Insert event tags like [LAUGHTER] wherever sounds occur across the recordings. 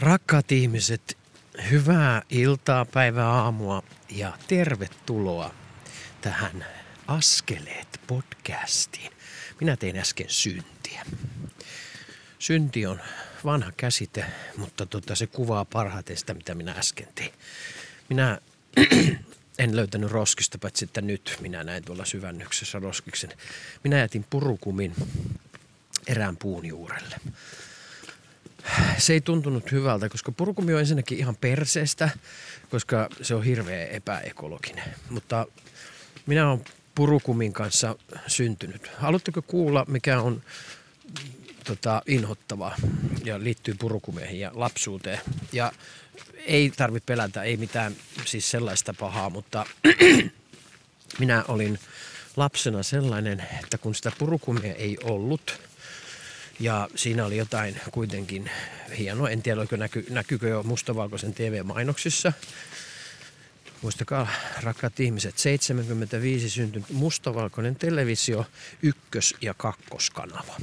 Rakkaat ihmiset, hyvää iltaa, päivää, aamua ja tervetuloa tähän Askeleet podcastiin. Minä tein äsken syntiä. Synti on vanha käsite, mutta tota, se kuvaa parhaiten sitä, mitä minä äsken tein. Minä [CLEARS THROAT] en löytänyt roskista, paitsi että nyt minä näin tuolla syvännyksessä roskiksen. Minä jätin purukumin erään puun juurelle se ei tuntunut hyvältä, koska purkumi on ensinnäkin ihan perseestä, koska se on hirveä epäekologinen. Mutta minä olen purukumin kanssa syntynyt. Haluatteko kuulla, mikä on tota, inhottavaa ja liittyy purukumeihin ja lapsuuteen? Ja ei tarvitse pelätä, ei mitään siis sellaista pahaa, mutta [CLEARS THROAT] minä olin lapsena sellainen, että kun sitä purukumia ei ollut – ja siinä oli jotain kuitenkin hienoa. En tiedä, näky, näkyykö jo mustavalkoisen TV-mainoksissa. Muistakaa, rakkaat ihmiset, 75 syntynyt mustavalkoinen televisio, ykkös- ja kakkoskanava.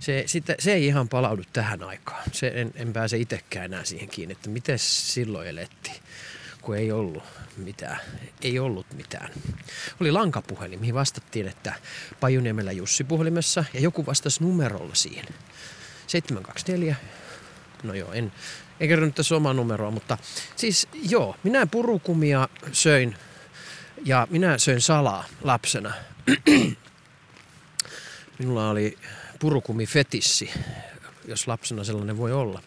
Se, sitä, se ei ihan palaudu tähän aikaan. Se, en, en pääse itsekään enää siihen kiinni, että miten silloin elettiin kun ei ollut mitään. Ei ollut mitään. Oli lankapuhelin, mihin vastattiin, että Pajuniemellä Jussi puhelimessa ja joku vastasi numerolla siihen. 724. No joo, en, en kerro nyt tässä omaa numeroa, mutta siis joo, minä purukumia söin ja minä söin salaa lapsena. [CLEARS THROAT] Minulla oli purukumi fetissi, jos lapsena sellainen voi olla.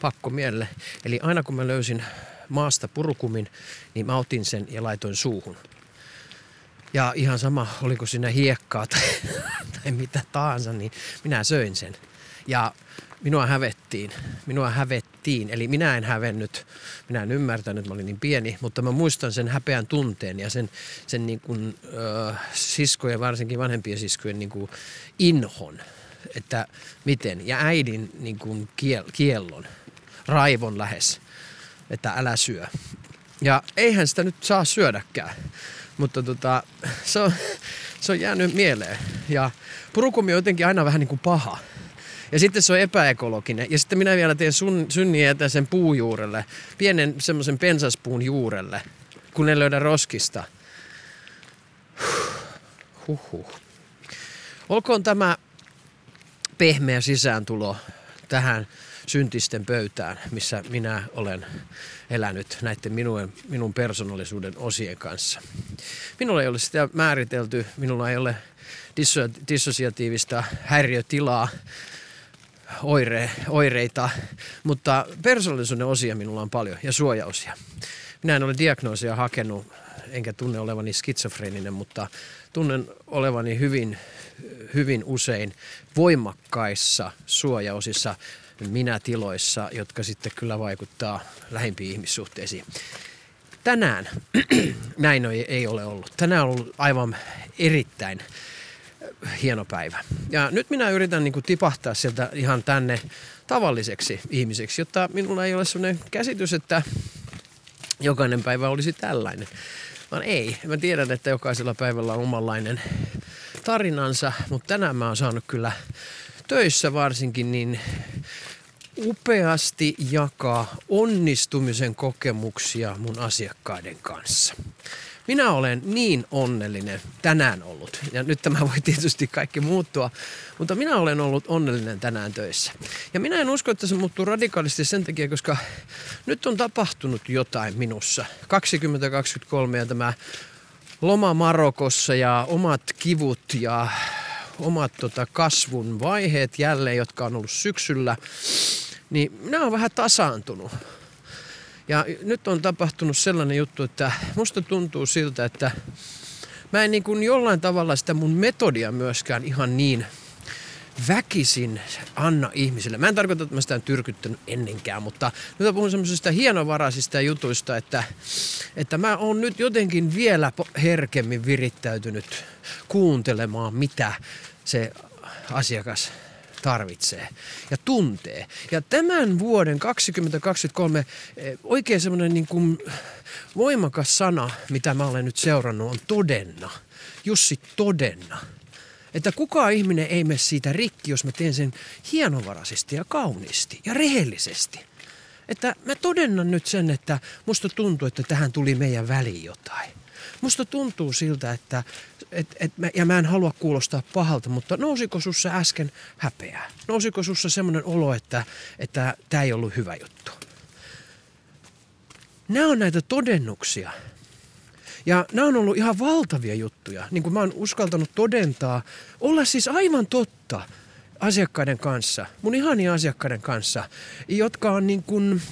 Pakko mielle. Eli aina kun mä löysin maasta purukumin, niin mä otin sen ja laitoin suuhun. Ja ihan sama, oliko siinä hiekkaa tai, [LAUGHS] tai mitä tahansa, niin minä söin sen. Ja minua hävettiin. Minua hävettiin. Eli minä en hävennyt, minä en ymmärtänyt, mä olin niin pieni, mutta mä muistan sen häpeän tunteen ja sen, sen niin kuin, äh, siskojen, varsinkin vanhempien siskojen niin kuin inhon. Että miten. Ja äidin niin kuin kiel, kiellon, raivon lähes että älä syö. Ja eihän sitä nyt saa syödäkään. Mutta tota, se, on, se on jäänyt mieleen. Ja purukumi on jotenkin aina vähän niin kuin paha. Ja sitten se on epäekologinen. Ja sitten minä vielä teen sun, synniä sen puujuurelle. Pienen semmoisen pensaspuun juurelle. Kun en löydä roskista. Huhhuh. Olkoon tämä pehmeä sisääntulo tähän syntisten pöytään, missä minä olen elänyt näiden minun, minun persoonallisuuden osien kanssa. Minulla ei ole sitä määritelty, minulla ei ole dissosiatiivista häiriötilaa, oire, oireita, mutta persoonallisuuden osia minulla on paljon ja suojaosia. Minä en ole diagnoosia hakenut, enkä tunne olevani skitsofreeninen, mutta tunnen olevani hyvin, hyvin usein voimakkaissa suojaosissa minätiloissa, jotka sitten kyllä vaikuttaa lähimpiin ihmissuhteisiin. Tänään [CLEARS THROAT] näin ei ole ollut. Tänään on ollut aivan erittäin äh, hieno päivä. Ja nyt minä yritän niin kuin tipahtaa sieltä ihan tänne tavalliseksi ihmiseksi, jotta minulla ei ole sellainen käsitys, että jokainen päivä olisi tällainen. Vaan ei. Mä tiedän, että jokaisella päivällä on omanlainen tarinansa, mutta tänään mä oon saanut kyllä töissä varsinkin niin upeasti jakaa onnistumisen kokemuksia mun asiakkaiden kanssa. Minä olen niin onnellinen tänään ollut, ja nyt tämä voi tietysti kaikki muuttua, mutta minä olen ollut onnellinen tänään töissä. Ja minä en usko, että se muuttuu radikaalisti sen takia, koska nyt on tapahtunut jotain minussa. 2023 ja tämä loma Marokossa ja omat kivut ja omat tota, kasvun vaiheet jälleen, jotka on ollut syksyllä niin minä olen vähän tasaantunut. Ja nyt on tapahtunut sellainen juttu, että musta tuntuu siltä, että mä en niin kuin jollain tavalla sitä mun metodia myöskään ihan niin väkisin anna ihmisille. Mä en tarkoita, että mä sitä en tyrkyttänyt ennenkään, mutta nyt mä puhun semmoisista hienovaraisista jutuista, että, että mä oon nyt jotenkin vielä herkemmin virittäytynyt kuuntelemaan, mitä se asiakas tarvitsee ja tuntee. Ja tämän vuoden 2023 eh, oikein semmoinen niin kuin voimakas sana, mitä mä olen nyt seurannut, on todenna. Jussi todenna. Että kukaan ihminen ei mene siitä rikki, jos mä teen sen hienovaraisesti ja kauniisti ja rehellisesti. Että mä todennan nyt sen, että musta tuntuu, että tähän tuli meidän väliin jotain. Musta tuntuu siltä, että et, et ja mä en halua kuulostaa pahalta, mutta nousiko sussa äsken häpeää? Nousiko sussa semmoinen olo, että tämä ei ollut hyvä juttu? Nämä on näitä todennuksia. Ja nämä on ollut ihan valtavia juttuja. Niin kuin mä oon uskaltanut todentaa, olla siis aivan totta asiakkaiden kanssa, mun ihania asiakkaiden kanssa, jotka on niin kuin,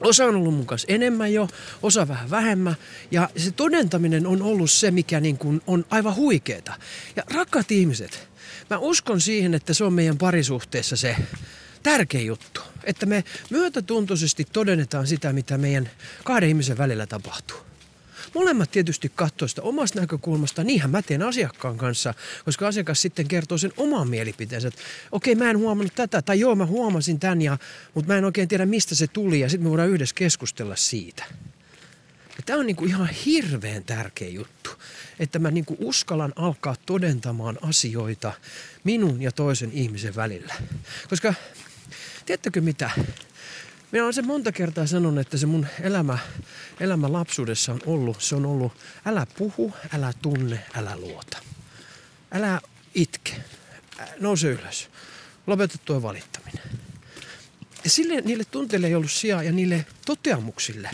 Osa on ollut mun kanssa enemmän jo, osa vähän vähemmän. Ja se todentaminen on ollut se, mikä niin kuin on aivan huikeeta. Ja rakkaat ihmiset, mä uskon siihen, että se on meidän parisuhteessa se tärkeä juttu. Että me myötätuntoisesti todennetaan sitä, mitä meidän kahden ihmisen välillä tapahtuu. Molemmat tietysti katsoo sitä omasta näkökulmasta. Niinhän mä teen asiakkaan kanssa, koska asiakas sitten kertoo sen oman mielipiteensä. Että okei, mä en huomannut tätä, tai joo, mä huomasin tämän, ja, mutta mä en oikein tiedä, mistä se tuli, ja sitten me voidaan yhdessä keskustella siitä. Ja tämä on niinku ihan hirveän tärkeä juttu, että mä niinku uskallan alkaa todentamaan asioita minun ja toisen ihmisen välillä. Koska, tiedättekö mitä? Minä olen se monta kertaa sanonut, että se mun elämä, elämä lapsuudessa on ollut, se on ollut älä puhu, älä tunne, älä luota. Älä itke, nouse ylös, lopeta tuo valittaminen. Ja sille niille tunteille ei ollut sijaa ja niille toteamuksille.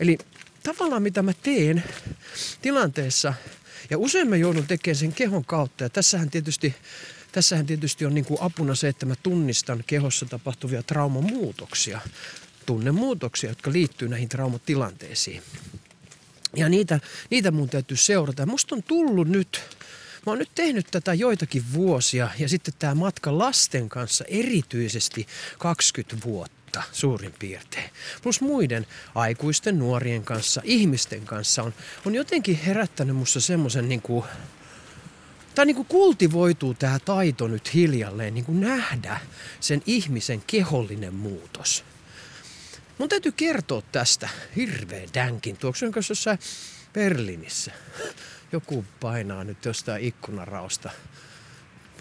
Eli tavallaan mitä mä teen tilanteessa, ja usein mä joudun tekemään sen kehon kautta, ja tässähän tietysti Tässähän tietysti on niin kuin apuna se, että mä tunnistan kehossa tapahtuvia traumamuutoksia, tunnemuutoksia, jotka liittyy näihin traumatilanteisiin. Ja niitä, niitä mun täytyy seurata. musta on tullut nyt, mä oon nyt tehnyt tätä joitakin vuosia ja sitten tämä matka lasten kanssa erityisesti 20 vuotta suurin piirtein. Plus muiden aikuisten, nuorien kanssa, ihmisten kanssa on, on jotenkin herättänyt musta semmoisen niin kuin, tai niin kultivoituu tämä taito nyt hiljalleen niin kuin nähdä sen ihmisen kehollinen muutos. Mun täytyy kertoa tästä hirveä dänkin. Tuoksen kanssa jossain Berliinissä. Joku painaa nyt jostain ikkunarausta.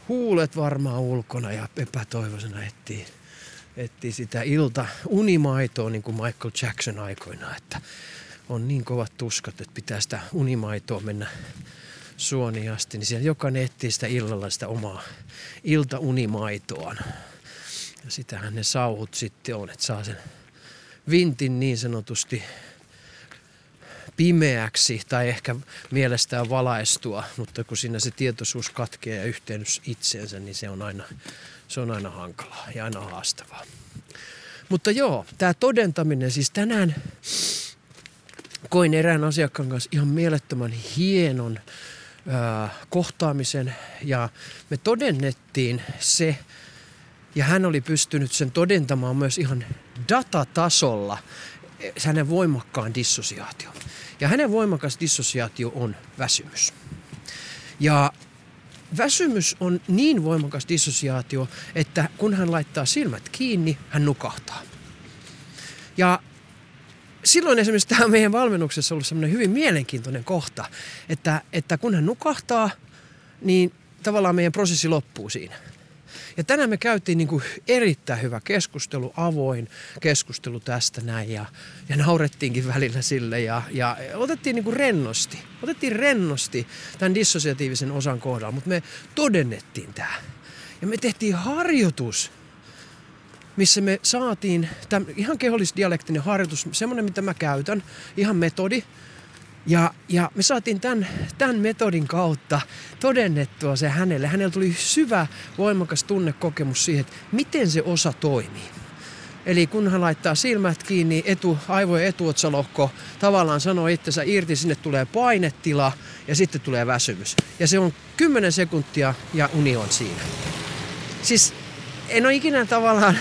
Huulet varmaan ulkona ja epätoivoisena etsii, etsii sitä ilta unimaitoa niin kuin Michael Jackson aikoina, että on niin kovat tuskat, että pitää sitä unimaitoa mennä suoni asti, niin siellä jokainen etsii sitä illalla sitä omaa iltaunimaitoaan. Ja sitähän ne sauhut sitten on, että saa sen vintin niin sanotusti pimeäksi tai ehkä mielestään valaistua, mutta kun siinä se tietoisuus katkeaa ja yhteydys itseensä, niin se on aina, se on aina hankalaa ja aina haastavaa. Mutta joo, tämä todentaminen, siis tänään koin erään asiakkaan kanssa ihan mielettömän hienon kohtaamisen ja me todennettiin se, ja hän oli pystynyt sen todentamaan myös ihan datatasolla, hänen voimakkaan dissosiaatio. Ja hänen voimakas dissosiaatio on väsymys. Ja väsymys on niin voimakas dissosiaatio, että kun hän laittaa silmät kiinni, hän nukahtaa. Ja silloin esimerkiksi tämä meidän valmennuksessa on ollut semmoinen hyvin mielenkiintoinen kohta, että, että kun hän nukahtaa, niin tavallaan meidän prosessi loppuu siinä. Ja tänään me käytiin niin kuin erittäin hyvä keskustelu, avoin keskustelu tästä näin ja, ja naurettiinkin välillä sille ja, ja otettiin niin kuin rennosti. Otettiin rennosti tämän dissosiatiivisen osan kohdalla, mutta me todennettiin tämä. Ja me tehtiin harjoitus missä me saatiin täm, ihan kehollisdialektinen harjoitus, semmoinen mitä mä käytän, ihan metodi. Ja, ja me saatiin tämän, tämän metodin kautta todennettua se hänelle. Hänellä tuli syvä, voimakas tunnekokemus siihen, että miten se osa toimii. Eli kun hän laittaa silmät kiinni, etu, aivojen etuotsalohko tavallaan sanoo itsensä irti, sinne tulee painetila ja sitten tulee väsymys. Ja se on 10 sekuntia ja uni on siinä. Siis en ole ikinä tavallaan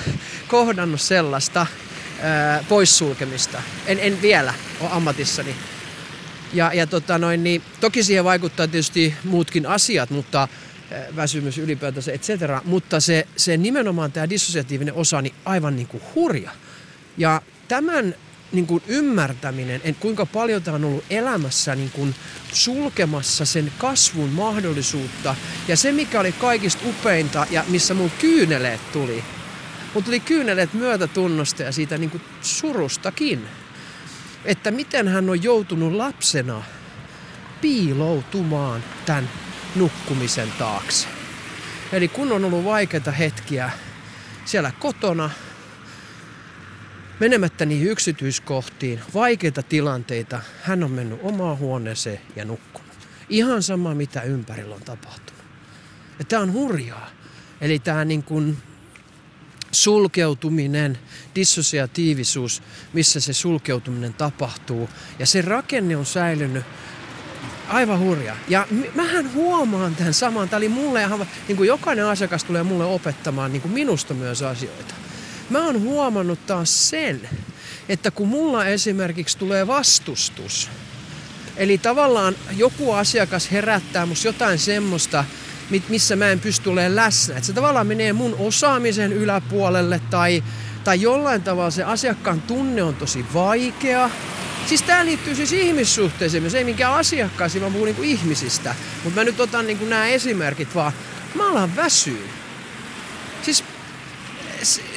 kohdannut sellaista ää, poissulkemista. En, en vielä ole ammatissani. Ja, ja tota noin, niin, toki siihen vaikuttaa tietysti muutkin asiat, mutta väsymys ylipäätänsä, et cetera. Mutta se, se nimenomaan tämä dissosiatiivinen osa, niin aivan niin kuin hurja. Ja tämän niin kuin ymmärtäminen, että kuinka paljon tämä on ollut elämässä niin kuin sulkemassa sen kasvun mahdollisuutta. Ja se, mikä oli kaikista upeinta ja missä mun kyyneleet tuli. Mutta tuli kyynelet myötätunnosta ja siitä niin kuin surustakin. Että miten hän on joutunut lapsena piiloutumaan tämän nukkumisen taakse. Eli kun on ollut vaikeita hetkiä siellä kotona, menemättä niihin yksityiskohtiin, vaikeita tilanteita, hän on mennyt omaan huoneeseen ja nukkunut. Ihan sama, mitä ympärillä on tapahtunut. Ja tämä on hurjaa. Eli tämä niin kuin sulkeutuminen, dissosiatiivisuus, missä se sulkeutuminen tapahtuu. Ja se rakenne on säilynyt aivan hurja. Ja mähän huomaan tämän saman. Tämä oli mulle ihan, niin kuin jokainen asiakas tulee mulle opettamaan niin kuin minusta myös asioita. Mä oon huomannut taas sen, että kun mulla esimerkiksi tulee vastustus, eli tavallaan joku asiakas herättää musta jotain semmoista, missä mä en pysty olemaan läsnä. Että se tavallaan menee mun osaamisen yläpuolelle tai, tai jollain tavalla se asiakkaan tunne on tosi vaikea. Siis tää liittyy siis ihmissuhteisiin myös, ei minkään asiakkaisiin, vaan puhun niinku ihmisistä. Mutta mä nyt otan niinku nämä esimerkit vaan. Mä alan väsyä.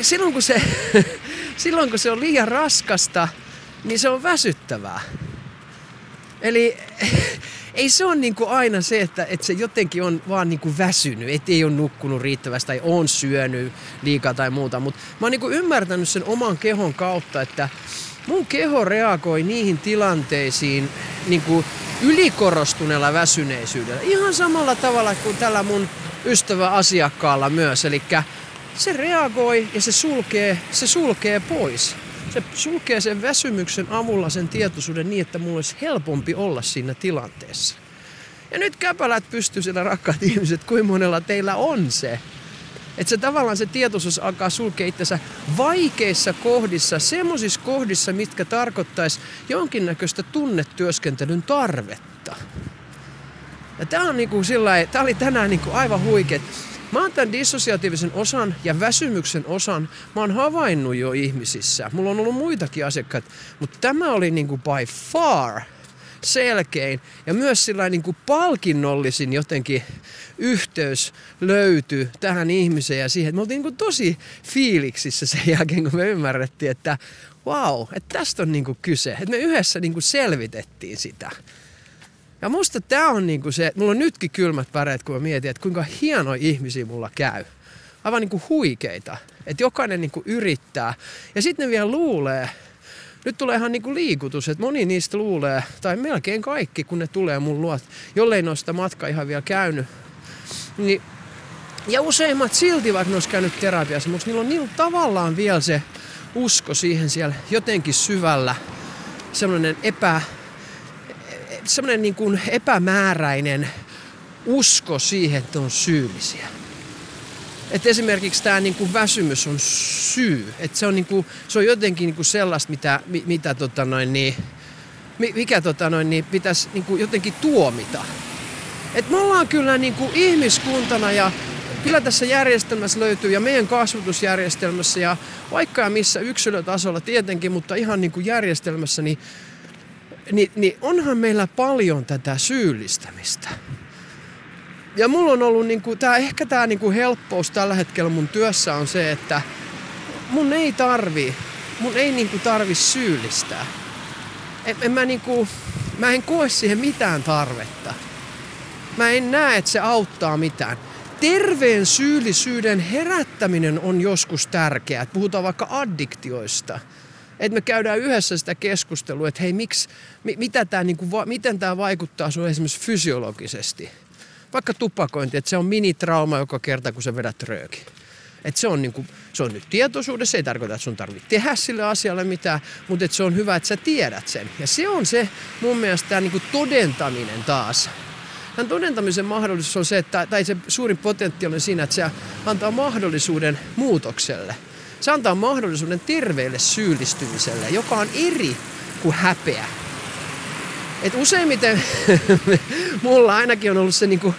Silloin kun, se, [LAUGHS] silloin kun se on liian raskasta, niin se on väsyttävää. Eli [LAUGHS] ei se ole niin kuin aina se, että, että se jotenkin on vaan niin kuin väsynyt, että ei ole nukkunut riittävästi tai on syönyt liikaa tai muuta. Mutta mä oon niin kuin ymmärtänyt sen oman kehon kautta, että mun keho reagoi niihin tilanteisiin niin kuin ylikorostuneella väsyneisyydellä. Ihan samalla tavalla kuin tällä mun ystävä asiakkaalla myös. Eli se reagoi ja se sulkee, se sulkee pois. Se sulkee sen väsymyksen avulla sen tietoisuuden niin, että mulla olisi helpompi olla siinä tilanteessa. Ja nyt käpälät pystyy siellä rakkaat ihmiset, kuin monella teillä on se. Että se tavallaan se tietoisuus alkaa sulkea itsensä vaikeissa kohdissa, semmoisissa kohdissa, mitkä tarkoittaisi jonkinnäköistä tunnetyöskentelyn tarvetta. Ja tää on niinku sillä tää oli tänään niinku aivan huikea. Mä oon tämän dissosiatiivisen osan ja väsymyksen osan, mä oon havainnut jo ihmisissä. Mulla on ollut muitakin asiakkaita, mutta tämä oli niinku by far selkein ja myös sillä niin kuin palkinnollisin jotenkin yhteys löytyi tähän ihmiseen ja siihen. Me oltiin niin kuin tosi fiiliksissä sen jälkeen, kun me ymmärrettiin, että wow, että tästä on niin kuin kyse. Että me yhdessä niin kuin selvitettiin sitä. Ja musta tää on niinku se, mulla on nytkin kylmät väreet, kun mä mietin, että kuinka hienoja ihmisiä mulla käy. Aivan niinku huikeita. Että jokainen niinku yrittää. Ja sitten ne vielä luulee, nyt tulee ihan niinku liikutus, että moni niistä luulee, tai melkein kaikki, kun ne tulee mun luot, jollei ne sitä matkaa ihan vielä käynyt. Niin, ja useimmat silti, vaikka ne olisi käynyt terapiassa, mutta niillä on, niillä tavallaan vielä se usko siihen siellä jotenkin syvällä, semmoinen epä, semmoinen niin kuin epämääräinen usko siihen, että on syyllisiä. Että esimerkiksi tämä niin kuin väsymys on syy. Että se on, niin kuin, se on jotenkin niin kuin sellaista, mitä, mitä tota noin, niin, mikä tota noin, niin pitäisi niin kuin jotenkin tuomita. Et me ollaan kyllä niin kuin ihmiskuntana ja kyllä tässä järjestelmässä löytyy ja meidän kasvatusjärjestelmässä ja vaikka missä yksilötasolla tietenkin, mutta ihan niin kuin järjestelmässä, niin niin, niin onhan meillä paljon tätä syyllistämistä. Ja mulla on ollut niinku, tää, ehkä tämä niinku helppous tällä hetkellä mun työssä on se, että mun ei tarvi, mun ei niinku tarvi syyllistää. En, en mä, niinku, mä en koe siihen mitään tarvetta. Mä en näe, että se auttaa mitään. Terveen syyllisyyden herättäminen on joskus tärkeää. Puhutaan vaikka addiktioista – että me käydään yhdessä sitä keskustelua, että hei, miksi, mitä tää, niin kuin, miten tämä vaikuttaa sun esimerkiksi fysiologisesti. Vaikka tupakointi, että se on minitrauma joka kerta, kun sä vedät rööki. Et se, on niinku, se on nyt tietoisuudessa, ei tarkoita, että sun tarvitsee tehdä sille asialle mitään, mutta et se on hyvä, että sä tiedät sen. Ja se on se mun mielestä tämä niinku todentaminen taas. Tämän todentamisen mahdollisuus on se, että, tai se suurin potentiaali on siinä, että se antaa mahdollisuuden muutokselle – se antaa mahdollisuuden terveelle syyllistymiselle, joka on eri kuin häpeä. Et useimmiten [LAUGHS] mulla ainakin on ollut se, niinku,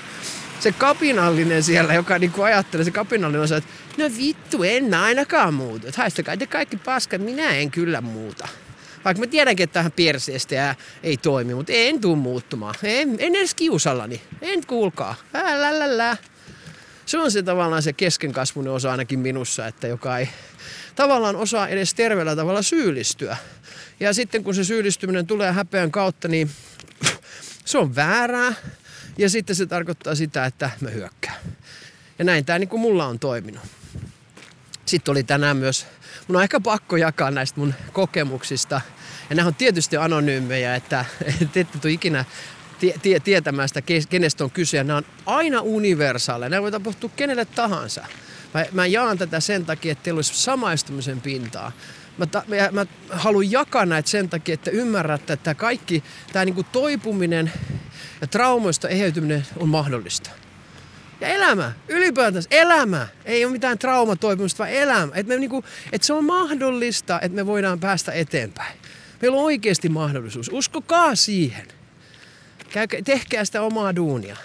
se kapinallinen siellä, joka niinku ajattelee, se kapinallinen osa, että no vittu, en mä ainakaan muuta. Et haistakaa te kaikki paskat, minä en kyllä muuta. Vaikka mä tiedänkin, että tähän perseestä ja ei toimi, mutta en tuu muuttumaan. En, en edes kiusallani. En kuulkaa. Älä, se on se tavallaan se keskenkasvunen osa ainakin minussa, että joka ei tavallaan osaa edes terveellä tavalla syyllistyä. Ja sitten kun se syyllistyminen tulee häpeän kautta, niin se on väärää. Ja sitten se tarkoittaa sitä, että mä hyökkään. Ja näin tämä niin kuin mulla on toiminut. Sitten oli tänään myös, mun on ehkä pakko jakaa näistä mun kokemuksista. Ja nämä on tietysti anonyymejä, että [LAUGHS] te ette tule ikinä tie, tie, tietämään sitä, kenestä on kyse. Ja nämä on aina universaaleja. Nämä voi tapahtua kenelle tahansa. Mä, mä jaan tätä sen takia, että teillä olisi samaistumisen pintaa. Mä, ta, mä, mä haluan jakaa näitä sen takia, että ymmärrätte, että kaikki tämä niinku toipuminen ja traumoista eheytyminen on mahdollista. Ja elämä, ylipäätänsä elämä. Ei ole mitään traumatoipumista, vaan elämä. Että, niinku, että se on mahdollista, että me voidaan päästä eteenpäin. Meillä on oikeasti mahdollisuus. Uskokaa siihen. Käykää, tehkää sitä omaa duunia.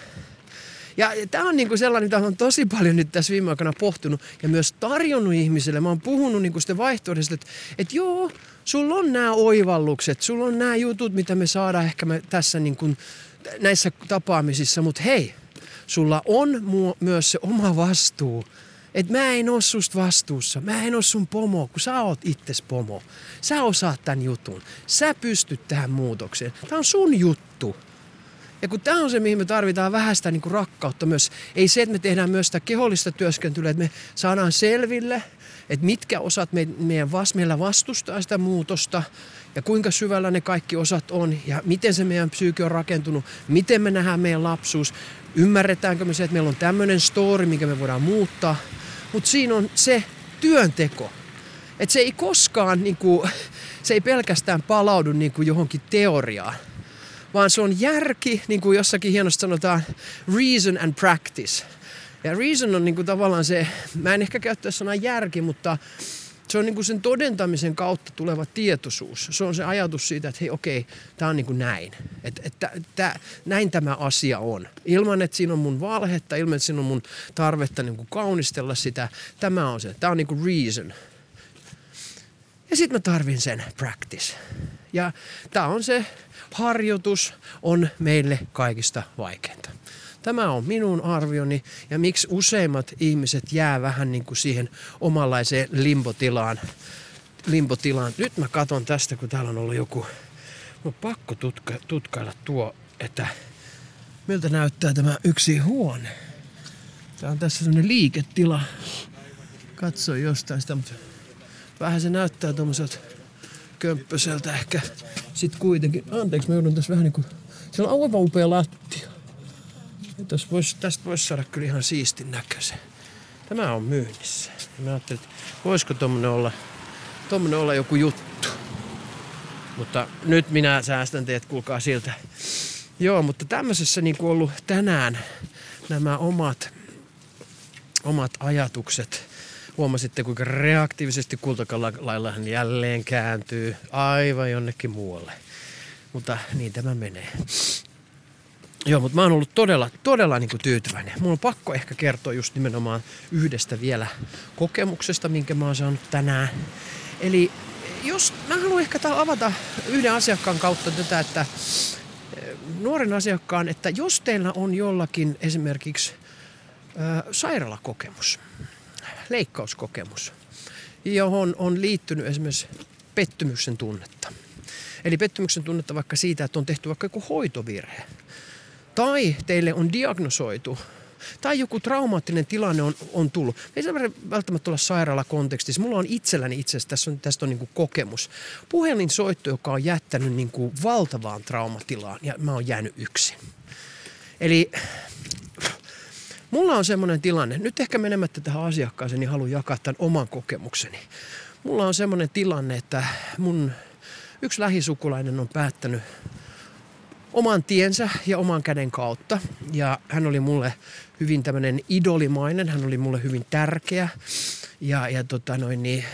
Ja tämä on niinku sellainen, mitä olen tosi paljon nyt tässä viime aikoina pohtunut ja myös tarjonnut ihmisille. Mä oon puhunut niinku sitten vaihtoehdosta, että, että joo, sulla on nämä oivallukset, sulla on nämä jutut, mitä me saadaan ehkä me tässä niinku, näissä tapaamisissa, mutta hei, sulla on myös se oma vastuu. Että mä en oo susta vastuussa. Mä en oo sun pomo, kun sä oot itses pomo. Sä osaat tämän jutun. Sä pystyt tähän muutokseen. Tää on sun juttu. Ja kun tämä on se, mihin me tarvitaan vähän sitä niin kuin rakkautta myös. Ei se, että me tehdään myös sitä kehollista työskentelyä, että me saadaan selville, että mitkä osat me, meidän vas, meillä vastustaa sitä muutosta ja kuinka syvällä ne kaikki osat on ja miten se meidän psyyki on rakentunut, miten me nähdään meidän lapsuus, ymmärretäänkö me se, että meillä on tämmöinen story, mikä me voidaan muuttaa. Mutta siinä on se työnteko. Että se ei koskaan, niin kuin, se ei pelkästään palaudu niin kuin johonkin teoriaan, vaan se on järki, niin kuin jossakin hienosti sanotaan, reason and practice. Ja reason on niin kuin tavallaan se, mä en ehkä käyttää sanaa järki, mutta se on niin kuin sen todentamisen kautta tuleva tietoisuus. Se on se ajatus siitä, että hei okei, tämä on niin kuin näin. Että, että näin tämä asia on. Ilman, että siinä on mun valhetta, ilman, että siinä on mun tarvetta niin kuin kaunistella sitä. Tämä on se. Tämä on niin kuin reason. Ja sitten mä tarvin sen practice. Ja tämä on se harjoitus on meille kaikista vaikeinta. Tämä on minun arvioni ja miksi useimmat ihmiset jää vähän niin kuin siihen omanlaiseen limbotilaan. limbotilaan. Nyt mä katson tästä, kun täällä on ollut joku, on pakko tutka, tutkailla tuo, että miltä näyttää tämä yksi huone. Tämä on tässä sellainen liiketila. Katso jostain sitä, mutta vähän se näyttää tuommoiselta kömppäseltä ehkä. Sitten kuitenkin, anteeksi, mä joudun tässä vähän niin kuin, on aivan upea lattia. Tästä voisi, tästä voisi saada kyllä ihan siistin näköisen. Tämä on myynnissä. Ja mä ajattelin, että voisiko tuommoinen olla, tuommoinen olla joku juttu. Mutta nyt minä säästän teet, kuulkaa siltä. Joo, mutta tämmöisessä niin kuin ollut tänään nämä omat, omat ajatukset Huomasitte, kuinka reaktiivisesti kultakalailla hän jälleen kääntyy aivan jonnekin muualle. Mutta niin tämä menee. Joo, mutta mä oon ollut todella, todella niin kuin tyytyväinen. Mulla on pakko ehkä kertoa just nimenomaan yhdestä vielä kokemuksesta, minkä mä oon saanut tänään. Eli jos mä haluan ehkä avata yhden asiakkaan kautta tätä, että eh, nuoren asiakkaan, että jos teillä on jollakin esimerkiksi ö, sairaalakokemus, leikkauskokemus, johon on liittynyt esimerkiksi pettymyksen tunnetta. Eli pettymyksen tunnetta vaikka siitä, että on tehty vaikka joku hoitovirhe. Tai teille on diagnosoitu tai joku traumaattinen tilanne on, on tullut. Ei se välttämättä olla sairaalakontekstissa. Mulla on itselläni itse asiassa, tästä on, tästä on niin kuin kokemus. Puhelinsoitto, joka on jättänyt niin kuin valtavaan traumatilaan ja mä oon jäänyt yksin. Eli Mulla on semmoinen tilanne, nyt ehkä menemättä tähän asiakkaaseen, niin haluan jakaa tämän oman kokemukseni. Mulla on semmoinen tilanne, että mun yksi lähisukulainen on päättänyt oman tiensä ja oman käden kautta. Ja hän oli mulle hyvin tämmöinen idolimainen, hän oli mulle hyvin tärkeä. Ja, ja tota noin, niin,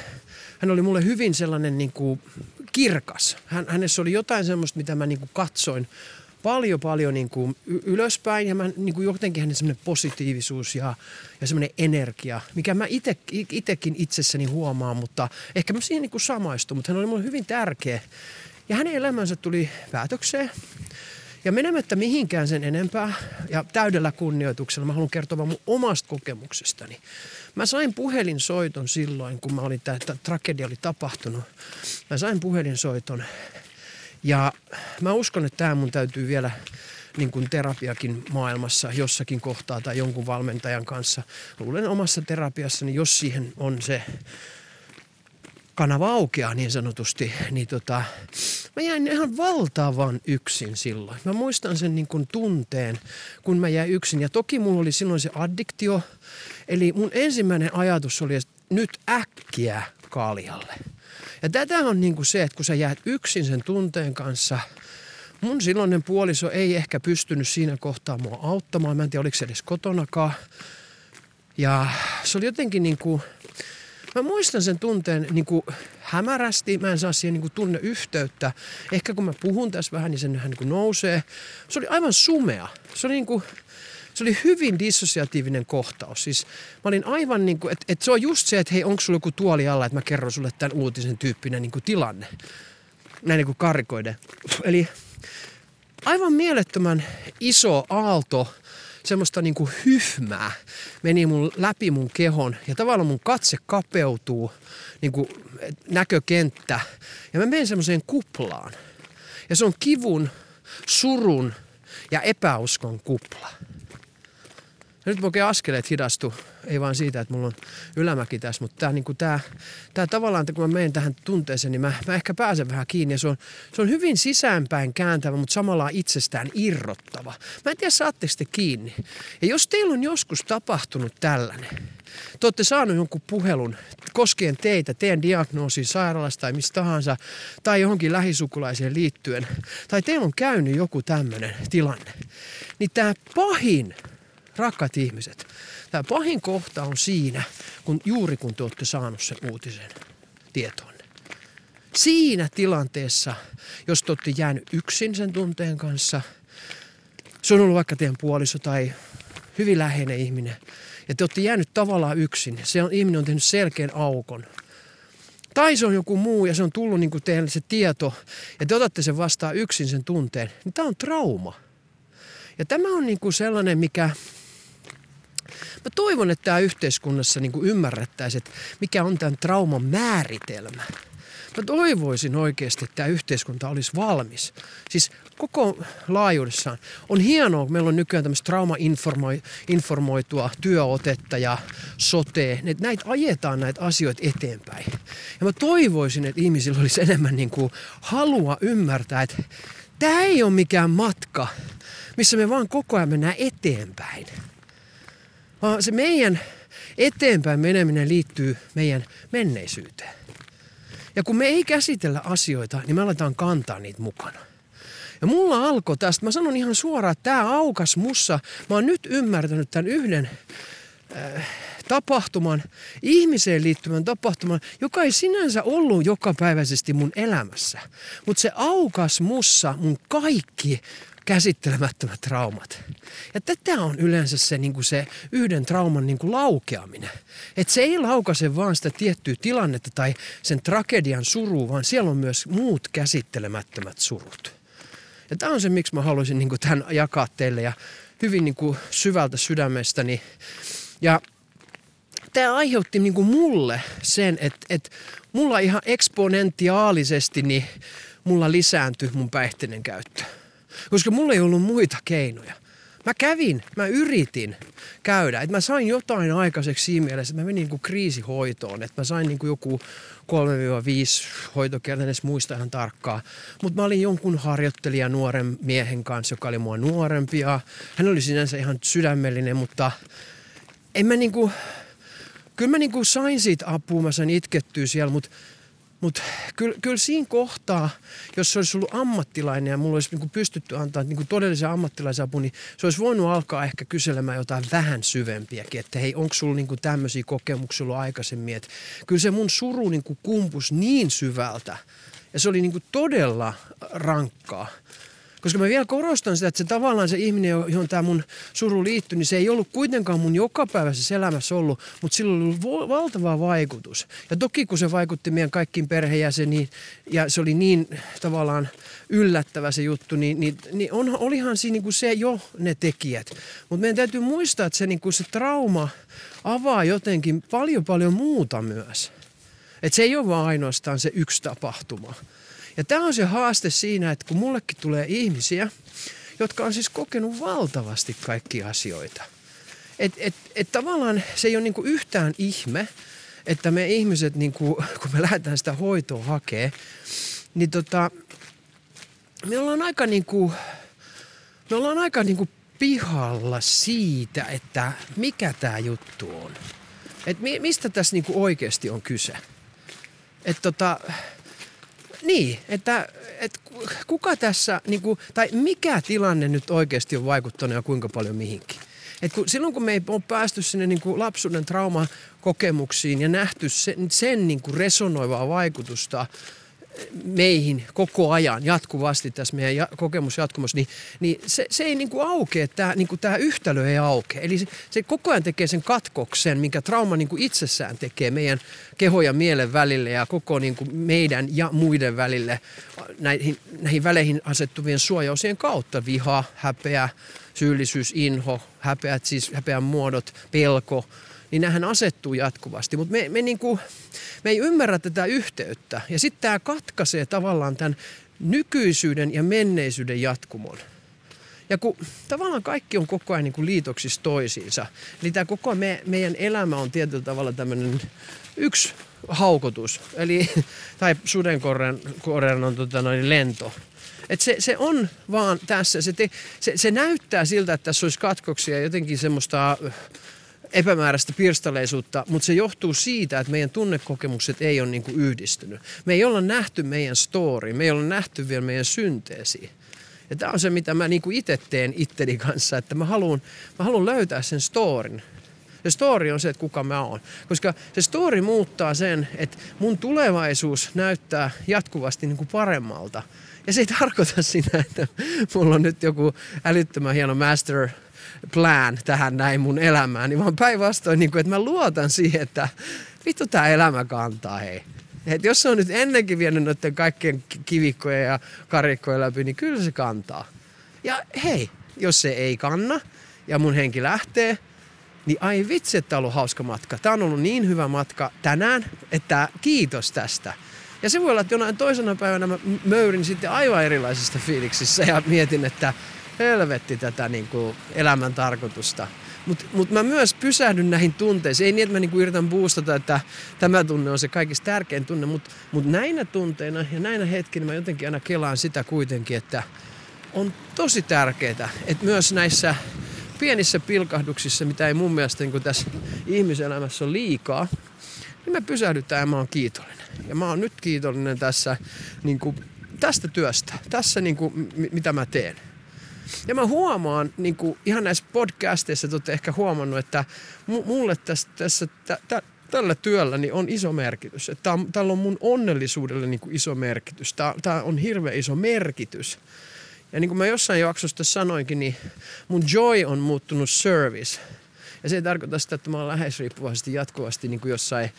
hän oli mulle hyvin sellainen niin kuin kirkas. Hän, hänessä oli jotain semmoista, mitä mä niin kuin katsoin paljon paljon niin kuin ylöspäin ja mä, niin kuin jotenkin hänen semmoinen positiivisuus ja, ja semmoinen energia, mikä mä ite, itekin itsessäni huomaan, mutta ehkä mä siihen niin kuin samaistun, mutta hän oli mulle hyvin tärkeä. Ja hänen elämänsä tuli päätökseen Ja menemättä mihinkään sen enempää ja täydellä kunnioituksella mä haluan kertoa vaan mun omasta kokemuksestani. Mä sain puhelinsoiton silloin, kun mä olin, tämä tragedia oli tapahtunut. Mä sain puhelinsoiton ja mä uskon, että tämä mun täytyy vielä niin kuin terapiakin maailmassa jossakin kohtaa tai jonkun valmentajan kanssa. Luulen omassa terapiassani, jos siihen on se kanava aukeaa niin sanotusti, niin tota, mä jäin ihan valtavan yksin silloin. Mä muistan sen niin kuin tunteen, kun mä jäin yksin. Ja toki mulla oli silloin se addiktio. Eli mun ensimmäinen ajatus oli, että nyt äkkiä kaljalle. Ja tätä on niin kuin se, että kun sä jäät yksin sen tunteen kanssa, mun silloinen puoliso ei ehkä pystynyt siinä kohtaa mua auttamaan. Mä en tiedä, oliko se edes kotonakaan. Ja se oli jotenkin niin kuin, Mä muistan sen tunteen niin kuin hämärästi, mä en saa siihen niin kuin tunneyhteyttä. Ehkä kun mä puhun tässä vähän, niin se niin kuin nousee. Se oli aivan sumea. Se oli niin kuin, se oli hyvin dissosiatiivinen kohtaus. Siis mä olin aivan niin kuin, että, että se on just se, että hei, onko sulla joku tuoli alla, että mä kerron sulle tämän uutisen tyyppinen niin kuin tilanne. Näin niin kuin karikoiden. Eli aivan mielettömän iso aalto semmoista niin kuin hyhmää meni mun läpi mun kehon ja tavallaan mun katse kapeutuu, niin kuin näkökenttä ja mä menen semmoiseen kuplaan. Ja se on kivun, surun ja epäuskon kupla. Ja nyt oikein askeleet hidastu, ei vaan siitä, että mulla on ylämäki tässä, mutta tämä, niin tavallaan, että kun mä menen tähän tunteeseen, niin mä, mä ehkä pääsen vähän kiinni. Ja se on, se on hyvin sisäänpäin kääntävä, mutta samalla itsestään irrottava. Mä en tiedä, saatteko te kiinni. Ja jos teillä on joskus tapahtunut tällainen, te olette saanut jonkun puhelun koskien teitä, teidän diagnoosin sairaalasta tai mistä tahansa, tai johonkin lähisukulaiseen liittyen, tai teillä on käynyt joku tämmöinen tilanne, niin tämä pahin rakkaat ihmiset, tämä pahin kohta on siinä, kun juuri kun te olette saanut sen uutisen tietoon. Siinä tilanteessa, jos te olette jäänyt yksin sen tunteen kanssa, se on ollut vaikka teidän puoliso tai hyvin läheinen ihminen, ja te olette jäänyt tavallaan yksin, se on, ihminen on tehnyt selkeän aukon. Tai se on joku muu ja se on tullut niin kuin teille se tieto ja te otatte sen vastaan yksin sen tunteen, niin tämä on trauma. Ja tämä on niin kuin sellainen, mikä Mä toivon, että tämä yhteiskunnassa niin ymmärrettäisiin, että mikä on tämän trauman määritelmä. Mä toivoisin oikeasti, että tämä yhteiskunta olisi valmis. Siis koko laajuudessaan. On hienoa, kun meillä on nykyään tämmöistä trauma-informoitua työotetta ja sote. Näitä ajetaan näitä asioita eteenpäin. Ja mä toivoisin, että ihmisillä olisi enemmän niin kuin halua ymmärtää, että tämä ei ole mikään matka, missä me vaan koko ajan mennään eteenpäin se meidän eteenpäin meneminen liittyy meidän menneisyyteen. Ja kun me ei käsitellä asioita, niin me aletaan kantaa niitä mukana. Ja mulla alkoi tästä, mä sanon ihan suoraan, että tämä aukas mussa. Mä oon nyt ymmärtänyt tämän yhden äh, tapahtuman, ihmiseen liittyvän tapahtuman, joka ei sinänsä ollut jokapäiväisesti mun elämässä. Mutta se aukas mussa mun kaikki käsittelemättömät traumat. Ja tätä on yleensä se, niin kuin se yhden trauman niin kuin laukeaminen. Että se ei laukaise vaan sitä tiettyä tilannetta tai sen tragedian surua, vaan siellä on myös muut käsittelemättömät surut. Ja tämä on se, miksi mä haluaisin niin kuin tämän jakaa teille ja hyvin niin kuin syvältä sydämestäni. Ja tämä aiheutti niin kuin mulle sen, että, että mulla ihan eksponentiaalisesti niin mulla lisääntyi mun päihteiden käyttö. Koska mulla ei ollut muita keinoja. Mä kävin, mä yritin käydä, että mä sain jotain aikaiseksi siinä mielessä, että mä menin niin kriisihoitoon, että mä sain niin kuin joku 3-5 hoitokertaa, edes muista ihan tarkkaan. Mutta mä olin jonkun harjoittelijan nuoren miehen kanssa, joka oli mua nuorempi ja hän oli sinänsä ihan sydämellinen, mutta en mä niinku, kyllä mä niinku sain siitä apua, mä sain itkettyä siellä, mutta mutta kyllä, kyllä siinä kohtaa, jos se olisi ollut ammattilainen ja mulla olisi niinku pystytty antaa niinku todellisen ammattilaisapu, niin se olisi voinut alkaa ehkä kyselemään jotain vähän syvempiäkin, että hei, onko sulla niinku tämmöisiä kokemuksia ollut aikaisemmin. Et kyllä se mun suru niinku kumpus niin syvältä ja se oli niinku todella rankkaa Koska mä vielä korostan sitä, että se tavallaan se ihminen, johon tämä mun suru liittyy, niin se ei ollut kuitenkaan mun jokapäiväisessä elämässä ollut, mutta sillä oli valtava vaikutus. Ja toki kun se vaikutti meidän kaikkiin perheenjäseniin ja se oli niin tavallaan yllättävä se juttu, niin, niin, niin on, olihan siinä niin kuin se jo ne tekijät. Mutta meidän täytyy muistaa, että se, niin kuin se trauma avaa jotenkin paljon paljon muuta myös. Että se ei ole vaan ainoastaan se yksi tapahtuma. Ja tämä on se haaste siinä, että kun mullekin tulee ihmisiä, jotka on siis kokenut valtavasti kaikkia asioita. Että et, et tavallaan se ei ole niinku yhtään ihme, että me ihmiset, niinku, kun me lähdetään sitä hoitoa hakemaan, niin tota, me ollaan aika niinku, me ollaan aika niinku pihalla siitä, että mikä tämä juttu on. Et mi, mistä tässä niinku oikeasti on kyse. Et tota, niin, että, että kuka tässä, niin kuin, tai mikä tilanne nyt oikeasti on vaikuttanut ja kuinka paljon mihinkin. Et kun, silloin kun me ei ole päästy sinne niin kuin lapsuuden traumakokemuksiin ja nähty sen, sen niin kuin resonoivaa vaikutusta – meihin koko ajan jatkuvasti tässä meidän kokemus jatkumassa, niin, niin se, se ei niin kuin aukea, tämä, niin kuin tämä yhtälö ei aukea. Eli se, se koko ajan tekee sen katkoksen, minkä trauma niin kuin itsessään tekee meidän keho ja mielen välille ja koko niin kuin meidän ja muiden välille näihin, näihin väleihin asettuvien suojausien kautta. Viha, häpeä, syyllisyys, inho, häpeät, siis häpeän muodot, pelko – niin nämähän asettuu jatkuvasti. Mutta me, me, niinku, me ei ymmärrä tätä yhteyttä. Ja sitten tämä katkaisee tavallaan tämän nykyisyyden ja menneisyyden jatkumon. Ja kun tavallaan kaikki on koko ajan niin kuin liitoksissa toisiinsa, eli tämä koko me, meidän elämä on tietyllä tavalla tämmöinen yksi haukotus, eli, [LAUGHS] tai sudenkorren on tota noin, lento. Et se, se on vaan tässä, se, te, se, se näyttää siltä, että tässä olisi katkoksia jotenkin semmoista epämääräistä pirstaleisuutta, mutta se johtuu siitä, että meidän tunnekokemukset ei ole kuin yhdistynyt. Me ei olla nähty meidän story, me ei olla nähty vielä meidän synteesi. Ja tämä on se, mitä mä niin itse teen itteni kanssa, että mä haluan, mä haluan löytää sen storin. Se story on se, että kuka mä oon. Koska se story muuttaa sen, että mun tulevaisuus näyttää jatkuvasti niin kuin paremmalta. Ja se ei tarkoita sitä, että mulla on nyt joku älyttömän hieno master plan tähän näin mun elämään, niin vaan päinvastoin, niin kuin, että mä luotan siihen, että vittu tämä elämä kantaa, hei. Et jos se on nyt ennenkin vienyt noiden kaikkien kivikkojen ja karikkojen läpi, niin kyllä se kantaa. Ja hei, jos se ei kanna ja mun henki lähtee, niin ai vitsi, että on ollut hauska matka. Tämä on ollut niin hyvä matka tänään, että kiitos tästä. Ja se voi olla, että jonain toisena päivänä mä möyrin sitten aivan erilaisista fiiliksissä ja mietin, että helvetti tätä niin kuin elämän tarkoitusta. Mutta mut mä myös pysähdyn näihin tunteisiin. Ei niin, että mä niinku yritän boostata, että tämä tunne on se kaikista tärkein tunne, mutta mut näinä tunteina ja näinä hetkinä mä jotenkin aina kelaan sitä kuitenkin, että on tosi tärkeää, että myös näissä pienissä pilkahduksissa, mitä ei mun mielestä niin tässä ihmiselämässä ole liikaa, niin me pysähdytään ja mä oon kiitollinen. Ja mä oon nyt kiitollinen tässä niin kuin, tästä työstä, tässä niin kuin, mitä mä teen. Ja mä huomaan, niin kuin ihan näissä podcasteissa te olette ehkä huomannut, että mulle tässä, tässä tä, tä, tällä työllä niin on iso merkitys. Että tällä on mun onnellisuudelle niin kuin iso merkitys. Tämä on hirveän iso merkitys. Ja niin kuin mä jossain jaksosta sanoinkin, niin mun joy on muuttunut service. Ja se ei tarkoita sitä, että mä oon lähes riippuvaisesti jatkuvasti niin kuin jossain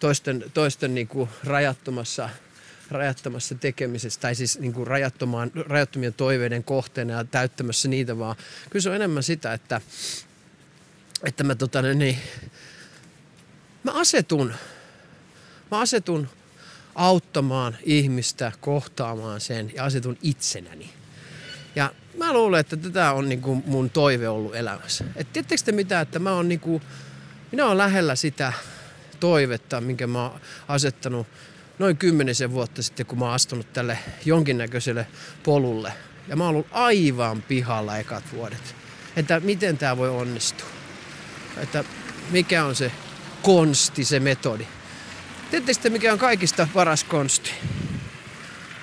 toisten, toisten niin kuin rajattomassa – rajattomassa tekemisessä, tai siis niin kuin rajattomaan, rajattomien toiveiden kohteena ja täyttämässä niitä, vaan kyllä se on enemmän sitä, että, että mä, tota, niin, mä asetun, mä asetun auttamaan ihmistä kohtaamaan sen ja asetun itsenäni. Ja mä luulen, että tätä on niin kuin mun toive ollut elämässä. Et tiedättekö te mitä, että mä oon niin kuin, minä olen lähellä sitä toivetta, minkä mä oon asettanut noin kymmenisen vuotta sitten, kun mä oon astunut tälle jonkinnäköiselle polulle. Ja mä oon ollut aivan pihalla ekat vuodet. Että miten tämä voi onnistua. Että mikä on se konsti, se metodi. Tiedättekö mikä on kaikista paras konsti?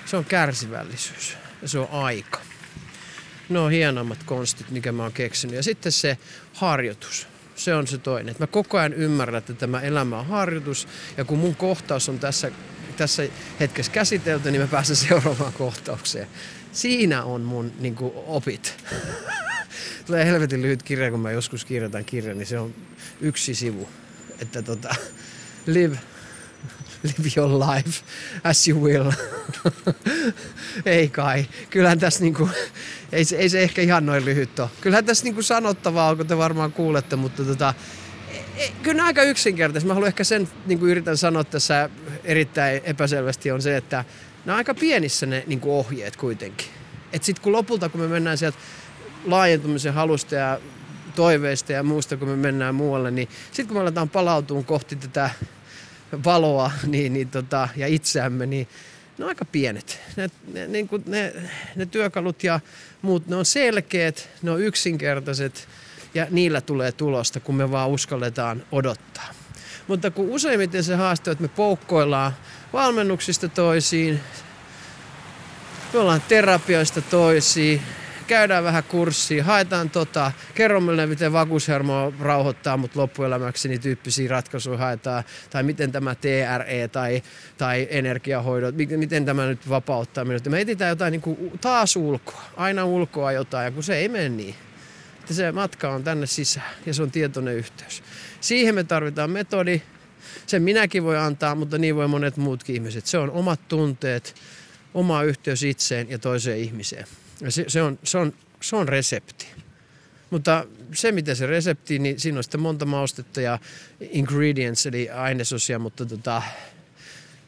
Se on kärsivällisyys ja se on aika. Ne on hienommat konstit, mikä mä oon keksinyt. Ja sitten se harjoitus. Se on se toinen. Että mä koko ajan ymmärrän, että tämä elämä on harjoitus ja kun mun kohtaus on tässä, tässä hetkessä käsitelty, niin mä pääsen [LAUGHS] seuraavaan kohtaukseen. Siinä on mun niin kuin, opit. [LAUGHS] Tulee helvetin lyhyt kirja, kun mä joskus kirjoitan kirjan, niin se on yksi sivu. Että tota, live live your life as you will. [LAUGHS] ei kai. Kyllähän tässä niinku, ei, se, ei se ehkä ihan noin lyhyt ole. Kyllähän tässä niinku sanottavaa on, kun te varmaan kuulette, mutta tota, kyllä aika yksinkertaisesti. Mä haluan ehkä sen, niin kuin yritän sanoa tässä erittäin epäselvästi, on se, että nämä on aika pienissä ne niin kuin ohjeet kuitenkin. Että sitten kun lopulta, kun me mennään sieltä laajentumisen halusta ja toiveista ja muusta, kun me mennään muualle, niin sitten kun me aletaan palautumaan kohti tätä valoa niin, niin tota, ja itseämme, niin ne on aika pienet. Ne, ne, niin kuin ne, ne työkalut ja muut, ne on selkeät, ne on yksinkertaiset ja niillä tulee tulosta, kun me vaan uskalletaan odottaa. Mutta kun useimmiten se haaste että me poukkoillaan valmennuksista toisiin, me ollaan terapioista toisiin, käydään vähän kurssia, haetaan tota, kerro meille, miten vakuushermo rauhoittaa mut loppuelämäksi, niin tyyppisiä ratkaisuja haetaan, tai miten tämä TRE tai, tai energiahoidot, miten tämä nyt vapauttaa minut. Me etsitään jotain niin kuin taas ulkoa, aina ulkoa jotain, ja kun se ei mene niin. Että se matka on tänne sisään, ja se on tietoinen yhteys. Siihen me tarvitaan metodi, sen minäkin voi antaa, mutta niin voi monet muutkin ihmiset. Se on omat tunteet, oma yhteys itseen ja toiseen ihmiseen. Se, se, on, se, on, se on resepti. Mutta se, miten se resepti, niin siinä on sitten monta maustetta ja ingredients, eli ainesosia, mutta tota,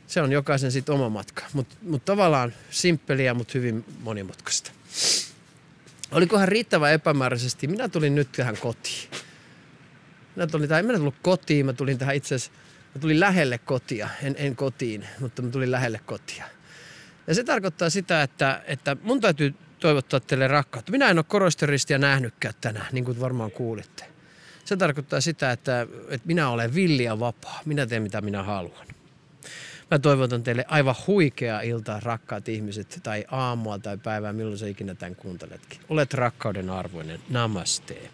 se on jokaisen sitten oma matka. Mutta mut tavallaan simppeliä, mutta hyvin monimutkaista. Olikohan riittävän epämääräisesti? Minä tulin nyt tähän kotiin. Minä tulin, tai en minä tullut kotiin, mä tulin tähän itse asiassa, mä tulin lähelle kotia, en, en kotiin, mutta mä tulin lähelle kotia. Ja se tarkoittaa sitä, että, että mun täytyy toivottaa teille rakkautta. Minä en ole korosteristiä nähnytkään tänään, niin kuin varmaan kuulitte. Se tarkoittaa sitä, että, että minä olen villi ja vapaa. Minä teen mitä minä haluan. Mä toivotan teille aivan huikeaa iltaa, rakkaat ihmiset, tai aamua tai päivää, milloin sä ikinä tämän kuunteletkin. Olet rakkauden arvoinen. Namaste.